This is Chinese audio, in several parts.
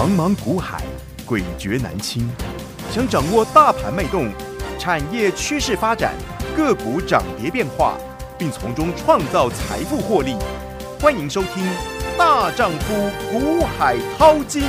茫茫股海，诡谲难清。想掌握大盘脉动、产业趋势发展、个股涨跌变化，并从中创造财富获利，欢迎收听《大丈夫股海淘金》。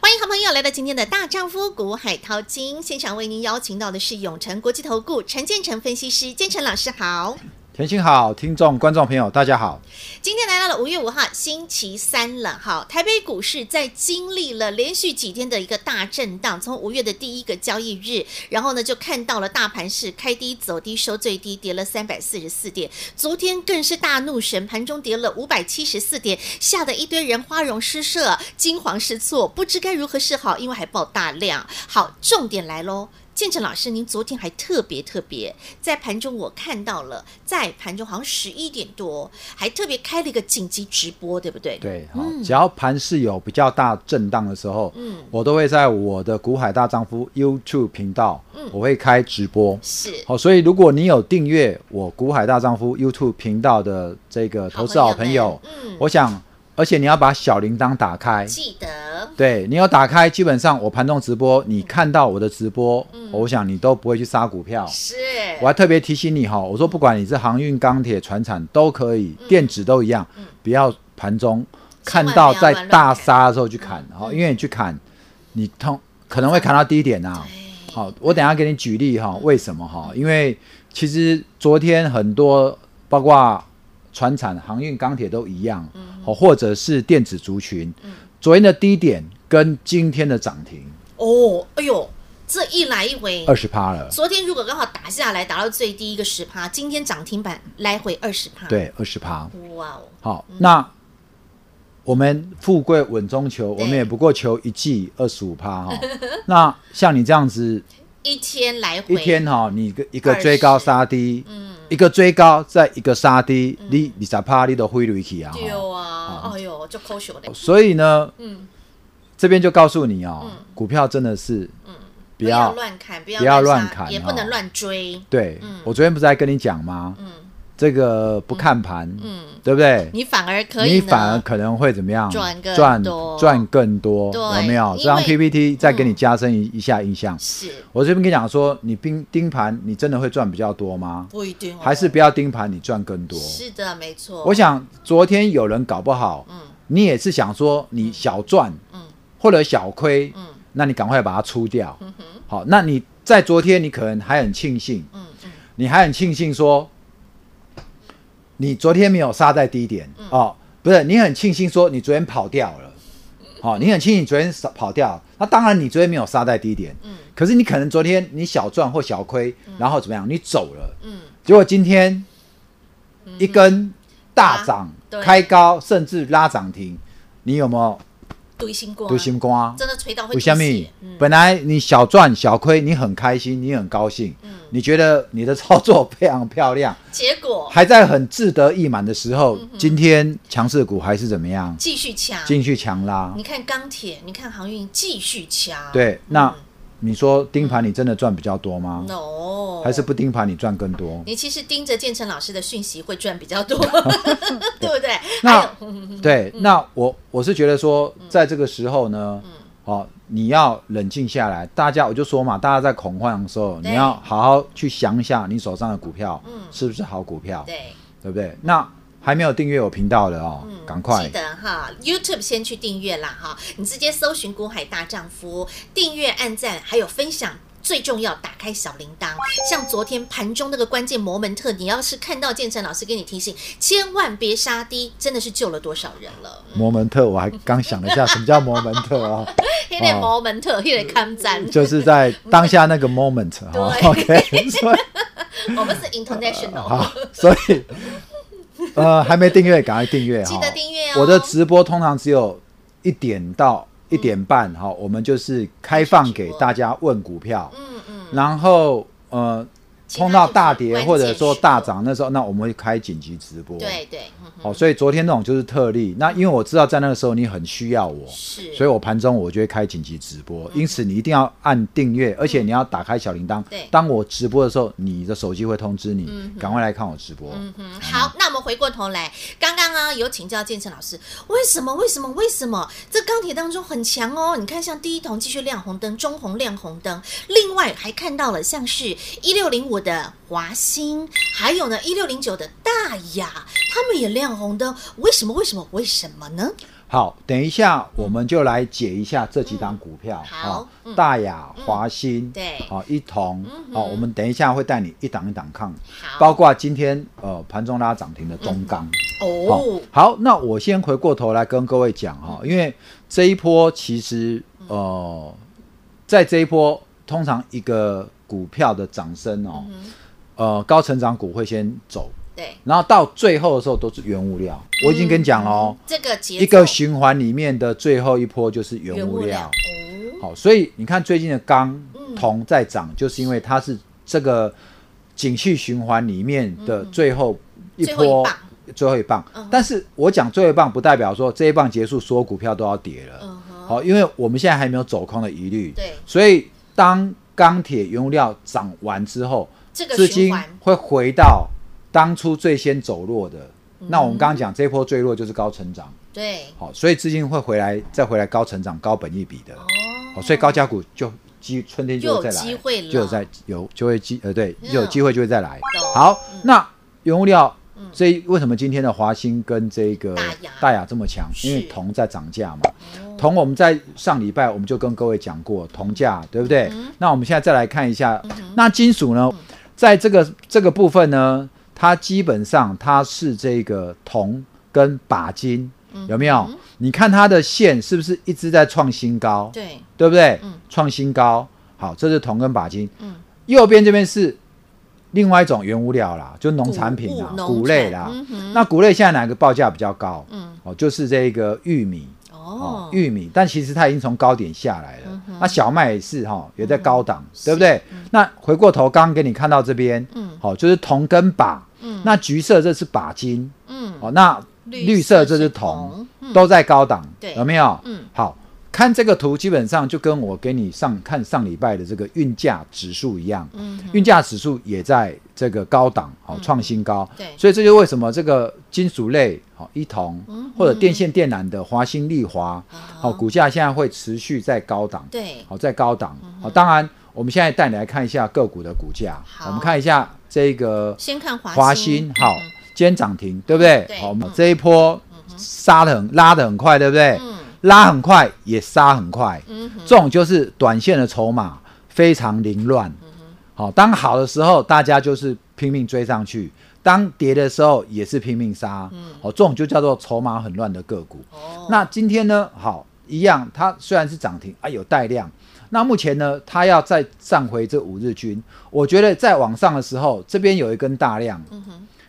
欢迎好朋友来到今天的大丈夫股海淘金现场，为您邀请到的是永诚国际投顾陈建成分析师，建成老师好。甜心好，听众观众朋友大家好。今天来到了五月五号星期三了，哈，台北股市在经历了连续几天的一个大震荡，从五月的第一个交易日，然后呢就看到了大盘是开低走低收最低，跌了三百四十四点。昨天更是大怒神，盘中跌了五百七十四点，吓得一堆人花容失色、惊慌失措，不知该如何是好，因为还爆大量。好，重点来喽。建成老师，您昨天还特别特别在盘中，我看到了，在盘中好像十一点多，还特别开了一个紧急直播，对不对？对，好，只要盘是有比较大震荡的时候，嗯，我都会在我的股海大丈夫 YouTube 频道，嗯，我会开直播，是，好，所以如果你有订阅我股海大丈夫 YouTube 频道的这个投资好朋友，嗯，我想。而且你要把小铃铛打开，记得。对，你有打开，基本上我盘中直播，你看到我的直播，嗯、我想你都不会去杀股票。是，我还特别提醒你哈，我说不管你是航运、钢铁、船产都可以，嗯、电子都一样，嗯、不要盘中看到在大杀的时候去砍，哈、嗯，因为你去砍，你通可能会砍到低点啊。好，我等一下给你举例哈，为什么哈？因为其实昨天很多包括。传产、航运、钢铁都一样，嗯哼，或者是电子族群，嗯，昨天的低点跟今天的涨停，哦，哎呦，这一来一回。二十趴了。昨天如果刚好打下来，达到最低一个十趴，今天涨停板来回二十趴，对，二十趴，哇哦，好，嗯、那我们富贵稳中求，我们也不过求一季二十五趴哈。那像你这样子。一天来回，一天哈、哦，你一个一个追高杀低，嗯，一个追高再一个杀低，嗯、你你咋怕你都挥锐气啊？对啊，哎呦，就抠手的。所以呢，嗯，这边就告诉你哦，嗯、股票真的是，嗯，不要乱砍，不要乱砍，也不能乱追。对，嗯、我昨天不是在跟你讲吗？嗯。这个不看盘，嗯，对不对？你反而可以，你反而可能会怎么样？赚更赚赚更多，有没有？这张 PPT 再给你加深一一下印象。是，我这边跟你讲说，你盯盯盘，你真的会赚比较多吗？不一定，还是不要盯盘，你赚更多。是的，没错。我想昨天有人搞不好，嗯，你也是想说你小赚，嗯，或者小亏，嗯，那你赶快把它出掉。嗯哼，好，那你在昨天你可能还很庆幸，嗯嗯，你还很庆幸说。你昨天没有杀在低点、嗯、哦，不是，你很庆幸说你昨天跑掉了，好、哦，你很庆幸你昨天跑掉了，那当然你昨天没有杀在低点，嗯，可是你可能昨天你小赚或小亏，嗯、然后怎么样，你走了，嗯，结果今天一根大涨，啊、开高甚至拉涨停，你有没有？堆心瓜，堆心瓜，真的吹到会为什么？本来你小赚小亏，你很开心，你很高兴，嗯，你觉得你的操作非常漂亮，结果还在很志得意满的时候，今天强势股还是怎么样？继续强，继续强拉。你看钢铁，你看航运，继续强。对，那。你说盯盘你真的赚比较多吗？No，还是不盯盘你赚更多？你其实盯着建成老师的讯息会赚比较多，对不对？那对，那我我是觉得说，在这个时候呢，哦，你要冷静下来。大家我就说嘛，大家在恐慌的时候，你要好好去想一下你手上的股票，是不是好股票？对，对不对？那。还没有订阅我频道的哦，赶、嗯、快记得哈，YouTube 先去订阅啦哈，你直接搜寻“股海大丈夫”，订阅、按赞还有分享，最重要打开小铃铛。像昨天盘中那个关键摩门特，你要是看到建成老师给你提醒，千万别杀低，真的是救了多少人了。摩门特，我还刚想了一下，什么叫 摩门特啊？有点摩门特，有点抗战，就是在当下那个 moment 对。OK，我们是 international，好，所以。呃，还没订阅，赶快订阅哈！记得订阅哦。我的直播通常只有一点到一点半哈，我们就是开放给大家问股票。嗯嗯。然后呃，碰到大跌或者说大涨，那时候那我们会开紧急直播。对对，好、哦，所以昨天那种就是特例。那因为我知道在那个时候你很需要我，是，所以我盘中我就会开紧急直播。因此你一定要按订阅，而且你要打开小铃铛。对，当我直播的时候，你的手机会通知你，赶快来看我直播。嗯哼，好，那我们回过头来，刚刚啊有请教建成老师，为什么？为什么？为什么？这钢铁当中很强哦。你看，像第一桶继续亮红灯，中红亮红灯，另外还看到了像是一六零五的华兴，还有呢一六零九的大雅，他们也亮红灯，为什么？为什么？为什么呢？好，等一下我们就来解一下这几档股票。嗯、好、哦，大雅、华兴，对，好，一铜，嗯、哦，我们等一下会带你一档一档看，包括今天呃盘中拉涨停的中钢。嗯、哦，好，那我先回过头来跟各位讲哈，因为这一波其实呃，在这一波通常一个股票的涨升哦，呃，高成长股会先走。对，然后到最后的时候都是原物料，嗯、我已经跟你讲了哦，这个一个循环里面的最后一波就是原物料。物料好，所以你看最近的钢铜在涨，就是因为它是这个景气循环里面的最后一波，最后一棒。但是我讲最后一棒，不代表说这一棒结束，所有股票都要跌了。嗯好，因为我们现在还没有走空的疑虑。对。所以当钢铁原物料涨完之后，这个资金会回到。当初最先走弱的，嗯、那我们刚刚讲这一波最弱就是高成长，对，好，所以资金会回来，再回来高成长、高本益比的，哦，所以高价股就机春天就会再来，就有机会了，就有在有就会机呃对，就有机会就会再来。嗯、好，嗯、那原物料，这为什么今天的华兴跟这个大雅这么强？因为铜在涨价嘛，铜我们在上礼拜我们就跟各位讲过铜价，对不对？嗯、那我们现在再来看一下，嗯、那金属呢，在这个这个部分呢？它基本上它是这个铜跟钯金，有没有？嗯、你看它的线是不是一直在创新高？对，对不对？嗯、创新高。好，这是铜跟钯金。嗯、右边这边是另外一种原物料啦，就农产品啦，谷类啦。嗯、那谷类现在哪个报价比较高？嗯、哦，就是这个玉米。哦，玉米，但其实它已经从高点下来了。嗯、那小麦也是哈、哦，也在高档，嗯、对不对？嗯、那回过头，刚刚给你看到这边，嗯，好、哦，就是铜跟钯。嗯，那橘色这是钯金，嗯，哦，那绿色这是铜，都在高档，对，有没有？嗯，好，看这个图，基本上就跟我给你上看上礼拜的这个运价指数一样，嗯，运价指数也在这个高档，好，创新高，对，所以这就为什么这个金属类，好，一铜或者电线电缆的华兴、丽华，好，股价现在会持续在高档，对，好，在高档，好，当然我们现在带你来看一下个股的股价，我们看一下。这个先看华华兴，好，今天涨停，对不对？好，我们这一波杀的很，拉的很快，对不对？拉很快也杀很快，这种就是短线的筹码非常凌乱。好，当好的时候，大家就是拼命追上去；当跌的时候，也是拼命杀。好，这种就叫做筹码很乱的个股。那今天呢？好，一样，它虽然是涨停啊，有带量。那目前呢，它要再站回这五日均，我觉得在往上的时候，这边有一根大量。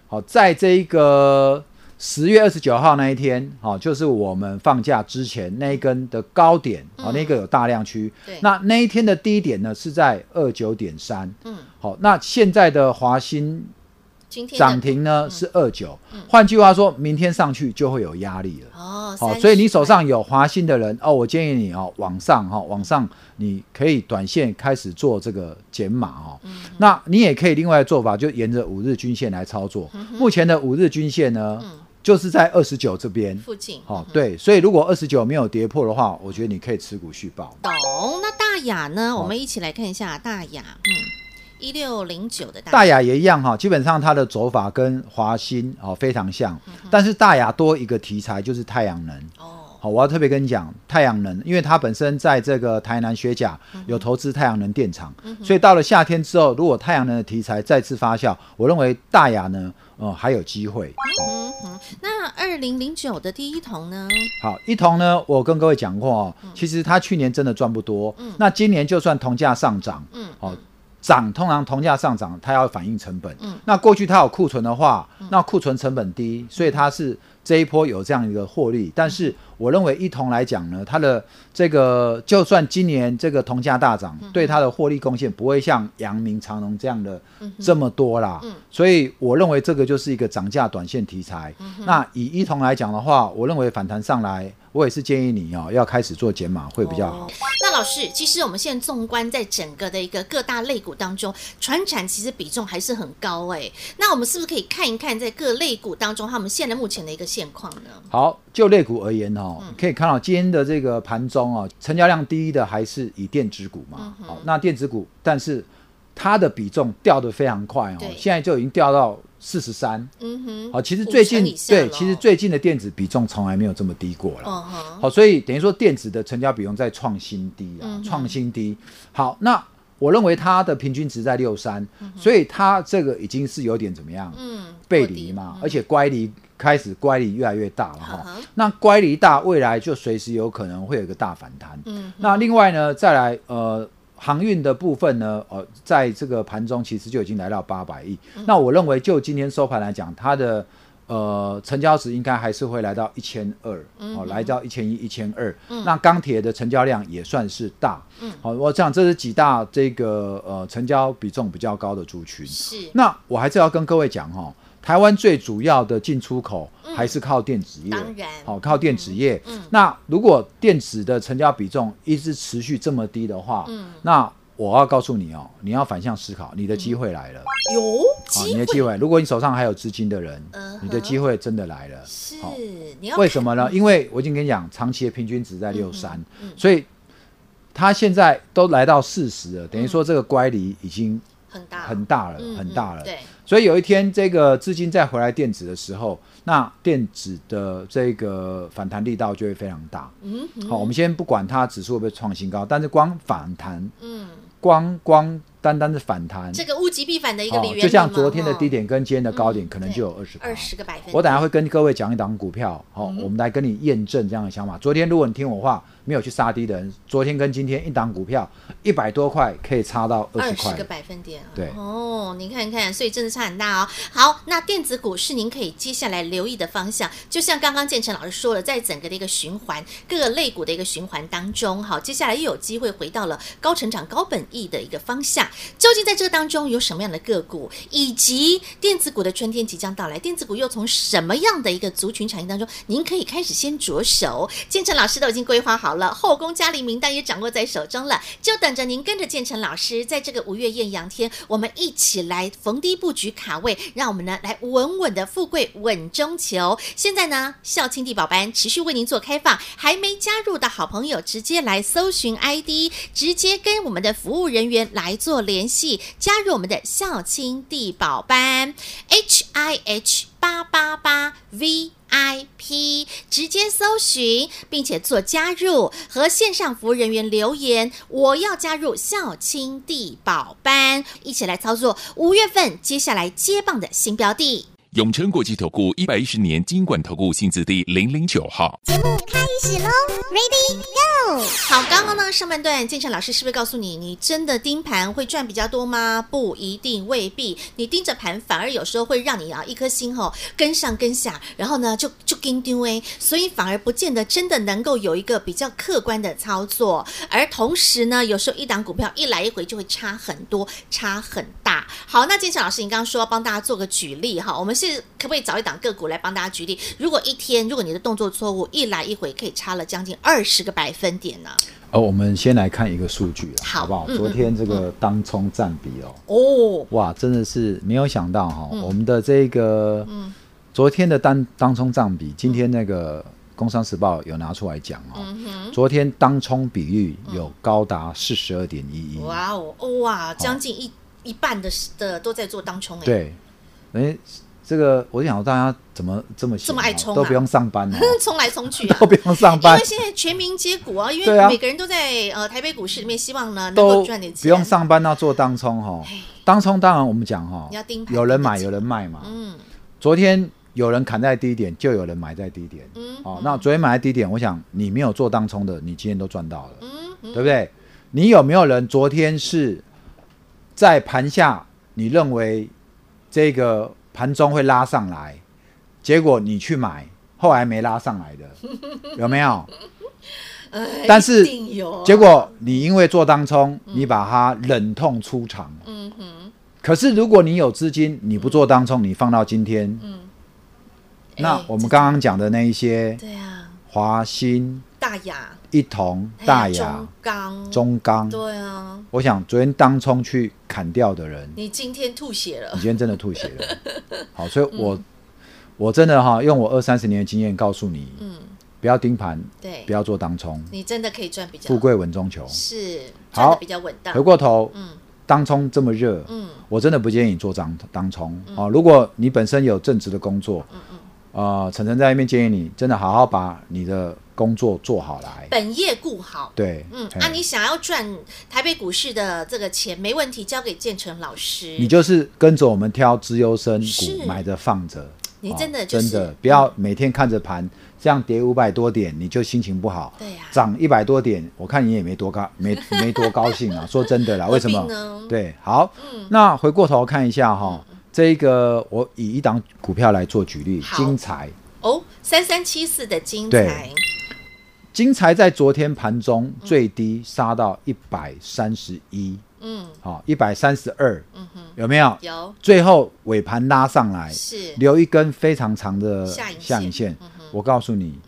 好，在这一个十月二十九号那一天，好，就是我们放假之前那一根的高点，好，那个有大量区。对。那那一天的低点呢，是在二九点三。嗯。好，那现在的华兴。涨停呢是二九，换句话说，明天上去就会有压力了。哦，好，所以你手上有华兴的人哦，我建议你哦，往上哈，往上你可以短线开始做这个减码哦。那你也可以另外的做法，就沿着五日均线来操作。目前的五日均线呢，就是在二十九这边附近。哦，对，所以如果二十九没有跌破的话，我觉得你可以持股续报。懂？那大雅呢？我们一起来看一下大雅。嗯。一六零九的大雅也一样哈，基本上它的走法跟华新哦非常像，嗯、但是大雅多一个题材就是太阳能哦。好，我要特别跟你讲太阳能，因为它本身在这个台南学甲有投资太阳能电厂，嗯、所以到了夏天之后，如果太阳能的题材再次发酵，我认为大雅呢，呃，还有机会。嗯哼，那二零零九的第一铜呢？好，一铜呢，我跟各位讲过哦，其实它去年真的赚不多，嗯、那今年就算铜价上涨，嗯，好。涨通常铜价上涨，它要反映成本。嗯，那过去它有库存的话，嗯，那库存成本低，所以它是这一波有这样一个获利。但是我认为一同来讲呢，它的这个就算今年这个铜价大涨，对它的获利贡献不会像阳明、长荣这样的这么多啦。所以我认为这个就是一个涨价短线题材。那以一同来讲的话，我认为反弹上来。我也是建议你哦，要开始做减码会比较好。哦。那老师，其实我们现在纵观在整个的一个各大类股当中，传产其实比重还是很高哎。那我们是不是可以看一看在各类股当中，他们现在目前的一个现况呢？好，就类股而言哦，可以看到今天的这个盘中哦，成交量第一的还是以电子股嘛。嗯、好，那电子股，但是它的比重掉得非常快哦，现在就已经掉到。四十三，嗯哼，好，其实最近对，其实最近的电子比重从来没有这么低过了，嗯哼，好，所以等于说电子的成交比重在创新低啊，创新低。好，那我认为它的平均值在六三，所以它这个已经是有点怎么样？嗯，背离嘛，而且乖离开始乖离越来越大了哈。那乖离大，未来就随时有可能会有一个大反弹。嗯，那另外呢，再来呃。航运的部分呢，呃，在这个盘中其实就已经来到八百亿。嗯、那我认为就今天收盘来讲，它的呃成交值应该还是会来到一千二，哦，来到一千一、一千二。那钢铁的成交量也算是大，嗯，好，我讲这是几大这个呃成交比重比较高的族群。是。那我还是要跟各位讲哈。台湾最主要的进出口还是靠电子业，当然，好靠电子业。嗯，那如果电子的成交比重一直持续这么低的话，嗯，那我要告诉你哦，你要反向思考，你的机会来了。有机会，你的机会。如果你手上还有资金的人，你的机会真的来了。是，为什么呢？因为我已经跟你讲，长期的平均值在六三，所以它现在都来到四十了，等于说这个乖离已经很大很大了，很大了。对。所以有一天，这个资金再回来电子的时候，那电子的这个反弹力道就会非常大。嗯，好，我们先不管它指数会不会创新高，但是光反弹，嗯，光光。单单是反弹，这个物极必反的一个理由，就像昨天的低点跟今天的高点，可能就有二十二十个百分。我等下会跟各位讲一档股票，好，我们来跟你验证这样的想法。昨天如果你听我话，没有去杀低的人，昨天跟今天一档股票一百多块可以差到二十块，二十个百分点。对哦，你看看，所以真的差很大哦。好，那电子股是您可以接下来留意的方向。就像刚刚建成老师说了，在整个的一个循环，各个类股的一个循环当中，好，接下来又有机会回到了高成长、高本益的一个方向。究竟在这个当中有什么样的个股，以及电子股的春天即将到来，电子股又从什么样的一个族群产业当中，您可以开始先着手。建成老师都已经规划好了，后宫佳丽名单也掌握在手中了，就等着您跟着建成老师，在这个五月艳阳天，我们一起来逢低布局卡位，让我们呢来稳稳的富贵稳中求。现在呢，孝亲地宝班持续为您做开放，还没加入的好朋友，直接来搜寻 ID，直接跟我们的服务人员来做联系。加入我们的孝亲地宝班，H I H 八八八 V I P，直接搜寻并且做加入，和线上服务人员留言，我要加入孝亲地宝班，一起来操作五月份接下来接棒的新标的。永诚国际投顾一百一十年金管投顾新字第零零九号。节目开始喽，Ready Go！好，刚刚呢上半段建成老师是不是告诉你，你真的盯盘会赚比较多吗？不一定，未必。你盯着盘，反而有时候会让你啊一颗心吼跟上跟下，然后呢就就跟丢哎，所以反而不见得真的能够有一个比较客观的操作。而同时呢，有时候一档股票一来一回就会差很多，差很大。好，那建成老师，你刚刚说帮大家做个举例哈，我们。是可不可以找一档个股来帮大家举例？如果一天，如果你的动作错误一来一回，可以差了将近二十个百分点呢？哦，我们先来看一个数据，好，好不好？嗯、昨天这个当冲占比哦，哦，哇，真的是没有想到哈、哦，嗯、我们的这个，嗯，昨天的当当冲占比，今天那个《工商时报》有拿出来讲哦，嗯、昨天当冲比率有高达四十二点一一，哇哦，哇，将近一、哦、一半的的都在做当冲哎，对，哎。这个我想大家怎么这么这么爱冲，都不用上班，冲来冲去啊，都不用上班。因为现在全民皆股啊，因为每个人都在呃台北股市里面，希望呢能够赚点钱。不用上班，那做当冲哈，当冲当然我们讲哈，有人买有人卖嘛。嗯，昨天有人砍在低点，就有人买在低点。嗯，哦，那昨天买在低点，我想你没有做当冲的，你今天都赚到了。嗯，对不对？你有没有人昨天是在盘下？你认为这个？盘中会拉上来，结果你去买，后来没拉上来的，有没有？但是结果你因为做当冲，你把它忍痛出场。嗯哼。可是如果你有资金，你不做当冲，你放到今天，嗯，那我们刚刚讲的那一些，对啊，华兴、大雅、一同、大雅、中钢、中钢，对啊。我想昨天当冲去砍掉的人，你今天吐血了。你今天真的吐血了。好，所以我我真的哈，用我二三十年的经验告诉你，嗯。不要盯盘，对，不要做当冲，你真的可以赚比较富贵稳中求，是赚的比较稳当。回过头，嗯，当冲这么热，嗯，我真的不建议你做当当冲啊。如果你本身有正职的工作，嗯嗯，呃，晨晨在那边建议你，真的好好把你的工作做好来，本业顾好，对，嗯，啊，你想要赚台北股市的这个钱，没问题，交给建成老师，你就是跟着我们挑资优生股买着放着，你真的真的不要每天看着盘。这样跌五百多点，你就心情不好。对呀、啊，涨一百多点，我看你也没多高，没 没多高兴啊。说真的啦，为什么？对，好，嗯、那回过头看一下哈，嗯、这一个我以一档股票来做举例，精材哦，三三七四的精材，精材在昨天盘中最低杀到一百三十一。嗯，好，一百三十二，嗯哼，有没有？有。最后尾盘拉上来，是。留一根非常长的下影线。我告诉你，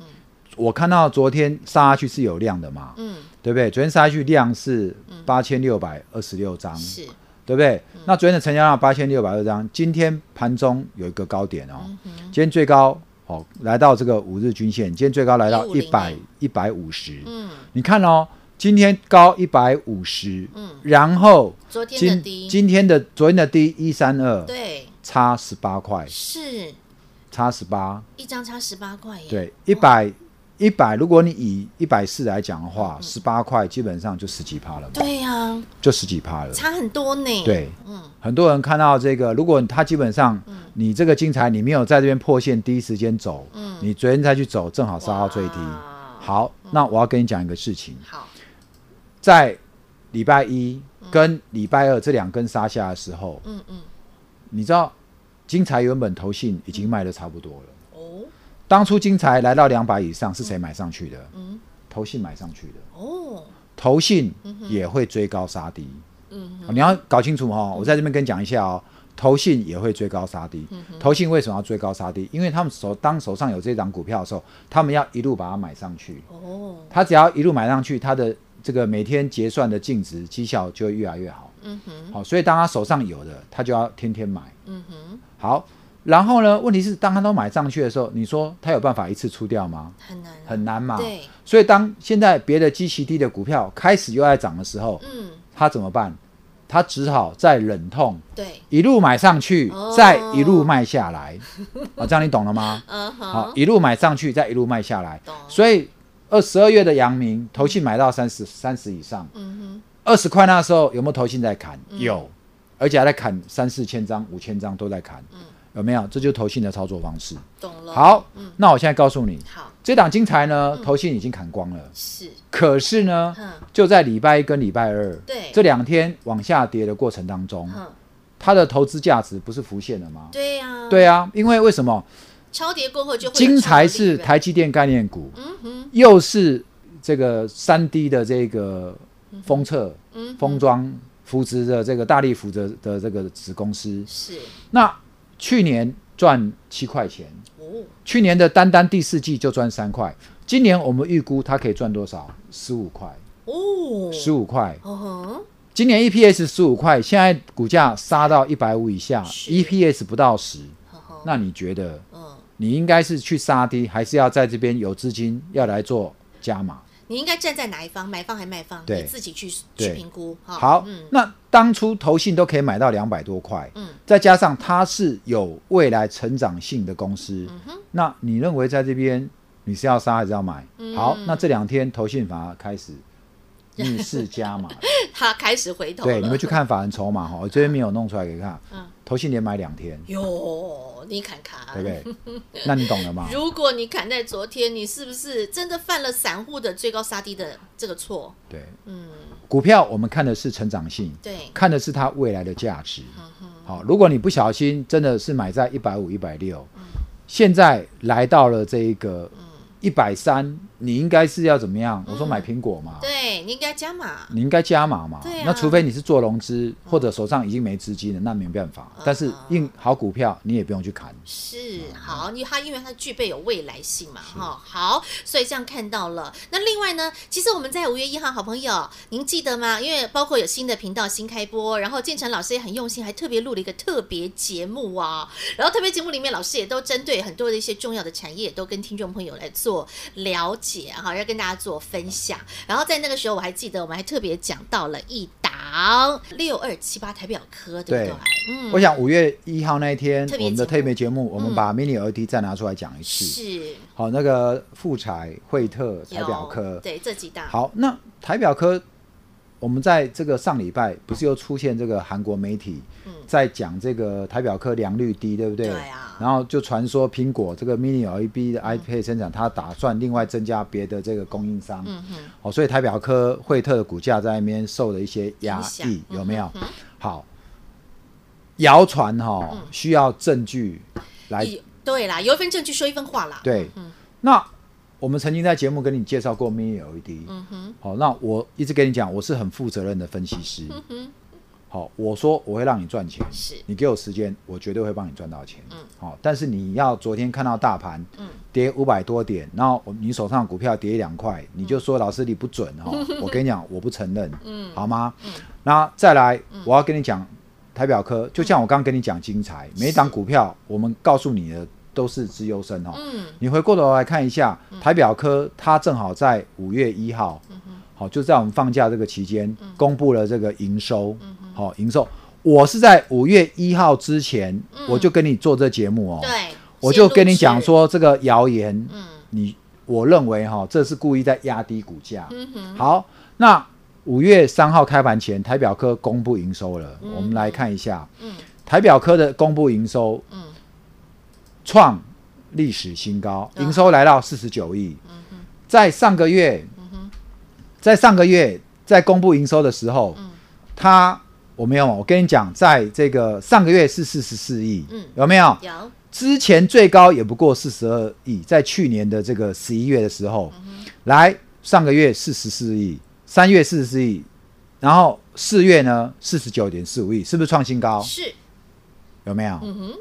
我看到昨天杀下去是有量的嘛，嗯，对不对？昨天杀下去量是八千六百二十六张，是，对不对？那昨天的成交量八千六百二十张，今天盘中有一个高点哦，今天最高哦来到这个五日均线，今天最高来到一百一百五十，嗯，你看哦。今天高一百五十，嗯，然后昨天的低，今天的昨天的低一三二，对，差十八块，是。差十八，一张差十八块，对，一百一百，如果你以一百四来讲的话，十八块基本上就十几趴了，对呀，就十几趴了，差很多呢，对，嗯，很多人看到这个，如果他基本上，你这个精彩你没有在这边破线第一时间走，嗯，你昨天再去走，正好杀到最低，好，那我要跟你讲一个事情，好。在礼拜一跟礼拜二这两根杀下的时候，嗯嗯，你知道精材原本投信已经卖的差不多了。哦，当初金财来到两百以上，是谁买上去的？嗯，投信买上去的。哦，投信也会追高杀低。嗯，你要搞清楚哈，我在这边跟你讲一下哦，投信也会追高杀低。投信为什么要追高杀低？因为他们手当手上有这张股票的时候，他们要一路把它买上去。哦，他只要一路买上去，他的。这个每天结算的净值绩效就会越来越好。嗯哼，好，所以当他手上有的，他就要天天买。嗯哼，好，然后呢，问题是当他都买上去的时候，你说他有办法一次出掉吗？很难，很难嘛。对，所以当现在别的基期低的股票开始又在涨的时候，嗯，他怎么办？他只好再忍痛，对，一路买上去，再一路卖下来。啊，这样你懂了吗？嗯哼，好，一路买上去，再一路卖下来。懂，所以。二十二月的阳明投信买到三十三十以上，嗯哼，二十块那时候有没有投信在砍？嗯、有，而且还在砍三四千张、五千张都在砍，嗯、有没有？这就是投信的操作方式。懂了。好，嗯、那我现在告诉你，好，这档精材呢，投信已经砍光了，是。可是呢，嗯、就在礼拜一跟礼拜二，对，这两天往下跌的过程当中，嗯、它的投资价值不是浮现了吗？对呀、啊，对呀，因为为什么？超跌过后就会精材是台积电概念股，嗯哼，又是这个三 D 的这个封测、封装、扶植的这个大力扶的的这个子公司，是。那去年赚七块钱，哦，去年的单单第四季就赚三块，今年我们预估它可以赚多少？十五块，哦，十五块，哦，今年 EPS 十五块，现在股价杀到一百五以下，EPS 不到十，那你觉得？你应该是去杀低，还是要在这边有资金要来做加码？你应该站在哪一方？买方还是卖方？对你自己去去评估。好，嗯、那当初投信都可以买到两百多块，嗯，再加上它是有未来成长性的公司，嗯、哼那你认为在这边你是要杀还是要买？嗯、好，那这两天投信反而开始逆势加码，他开始回头。对，你们去看法人筹码哈，我这边没有弄出来给你看。嗯。投信连买两天哟，你砍砍，对不对？那你懂了吗？如果你砍在昨天，你是不是真的犯了散户的最高杀低的这个错？对，嗯，股票我们看的是成长性，对，看的是它未来的价值。好，如果你不小心真的是买在一百五、一百六，现在来到了这一个一百三。你应该是要怎么样？我说买苹果嘛，对，你应该加码，你应该加码嘛。对啊，那除非你是做融资或者手上已经没资金了，那没办法。但是硬好股票你也不用去砍。是好，因为它因为它具备有未来性嘛，哈。好，所以这样看到了。那另外呢，其实我们在五月一号，好朋友，您记得吗？因为包括有新的频道新开播，然后建成老师也很用心，还特别录了一个特别节目啊。然后特别节目里面，老师也都针对很多的一些重要的产业，都跟听众朋友来做了解。好，要跟大家做分享。然后在那个时候，我还记得我们还特别讲到了一档六二七八台表科，对不对？嗯，我想五月一号那一天，我们的特别节目，我们把 mini LED 再拿出来讲一次。是，好，那个富彩、惠特、台表科，对这几档。好，那台表科，我们在这个上礼拜不是又出现这个韩国媒体？在讲这个台表科良率低，对不对？对啊。然后就传说苹果这个 Mini LED 的 iPad 生产，它打算另外增加别的这个供应商。嗯嗯。哦，所以台表科、惠特的股价在那边受了一些压抑，有没有？好，谣传哈，需要证据来。对啦，有一份证据说一份话啦。对。嗯那我们曾经在节目跟你介绍过 Mini LED。嗯哼。好，那我一直跟你讲，我是很负责任的分析师。嗯哼。好，我说我会让你赚钱，是你给我时间，我绝对会帮你赚到钱。嗯，好，但是你要昨天看到大盘，嗯，跌五百多点，然后你手上股票跌一两块，你就说老师你不准哈，我跟你讲，我不承认，嗯，好吗？嗯，那再来，我要跟你讲台表科，就像我刚刚跟你讲精彩，每一档股票我们告诉你的都是资优生哈，嗯，你回过头来看一下台表科，它正好在五月一号，好，就在我们放假这个期间公布了这个营收。好，营收，我是在五月一号之前，我就跟你做这节目哦。对，我就跟你讲说这个谣言，嗯，你我认为哈，这是故意在压低股价。嗯哼。好，那五月三号开盘前，台表科公布营收了，我们来看一下。嗯。台表科的公布营收，嗯，创历史新高，营收来到四十九亿。在上个月，在上个月在公布营收的时候，嗯，他。我没有，我跟你讲，在这个上个月是四十四亿，嗯，有没有？有。之前最高也不过四十二亿，在去年的这个十一月的时候，来上个月四十四亿，三月四十四亿，然后四月呢四十九点四五亿，是不是创新高？是。有没有？嗯哼。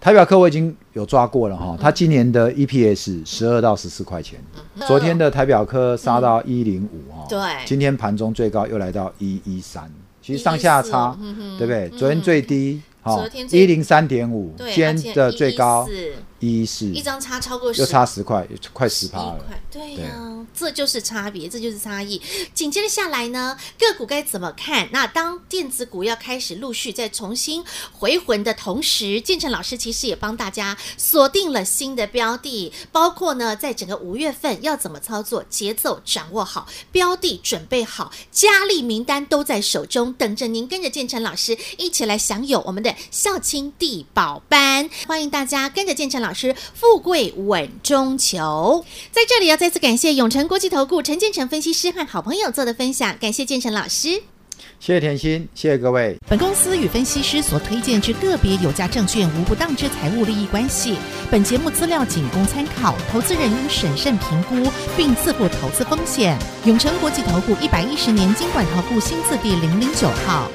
台表科我已经有抓过了哈，它今年的 EPS 十二到十四块钱，昨天的台表科杀到一零五哈，对，今天盘中最高又来到一一三。其实上下差，对不对？昨天最低，哈，一零三点五，今天的最高。一是一张差超过十，又差十块，快十趴了。对呀、这就是差别，这就是差异。紧接着下来呢，个股该怎么看？那当电子股要开始陆续再重新回魂的同时，建成老师其实也帮大家锁定了新的标的，包括呢，在整个五月份要怎么操作，节奏掌握好，标的准备好，佳丽名单都在手中，等着您跟着建成老师一起来享有我们的孝亲帝宝班。欢迎大家跟着建成老师。是富贵稳中求，在这里要再次感谢永诚国际投顾陈建成分析师和好朋友做的分享，感谢建成老师，谢谢甜心，谢谢各位。本公司与分析师所推荐之个别有价证券无不当之财务利益关系，本节目资料仅供参考，投资人应审慎评估并自负投资风险。永诚国际投顾一百一十年经管投顾新字第零零九号。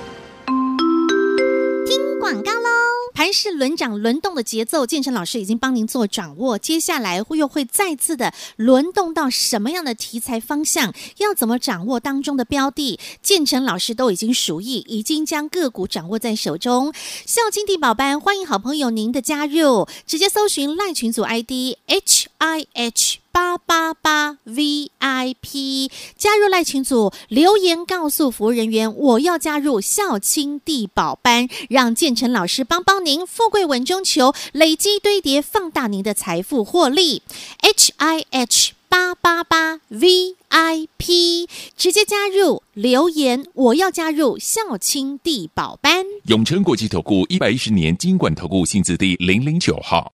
盘势轮涨轮动的节奏，建成老师已经帮您做掌握。接下来会又会再次的轮动到什么样的题材方向？要怎么掌握当中的标的？建成老师都已经熟意，已经将个股掌握在手中。孝亲地宝班，欢迎好朋友您的加入，直接搜寻赖群组 ID H I H。八八八 VIP 加入赖群组，留言告诉服务人员，我要加入孝亲地宝班，让建成老师帮帮您，富贵稳中求，累积堆叠，放大您的财富获利。H I H 八八八 VIP 直接加入，留言我要加入孝亲地宝班。永诚国际投顾一百一十年金管投顾薪资第零零九号。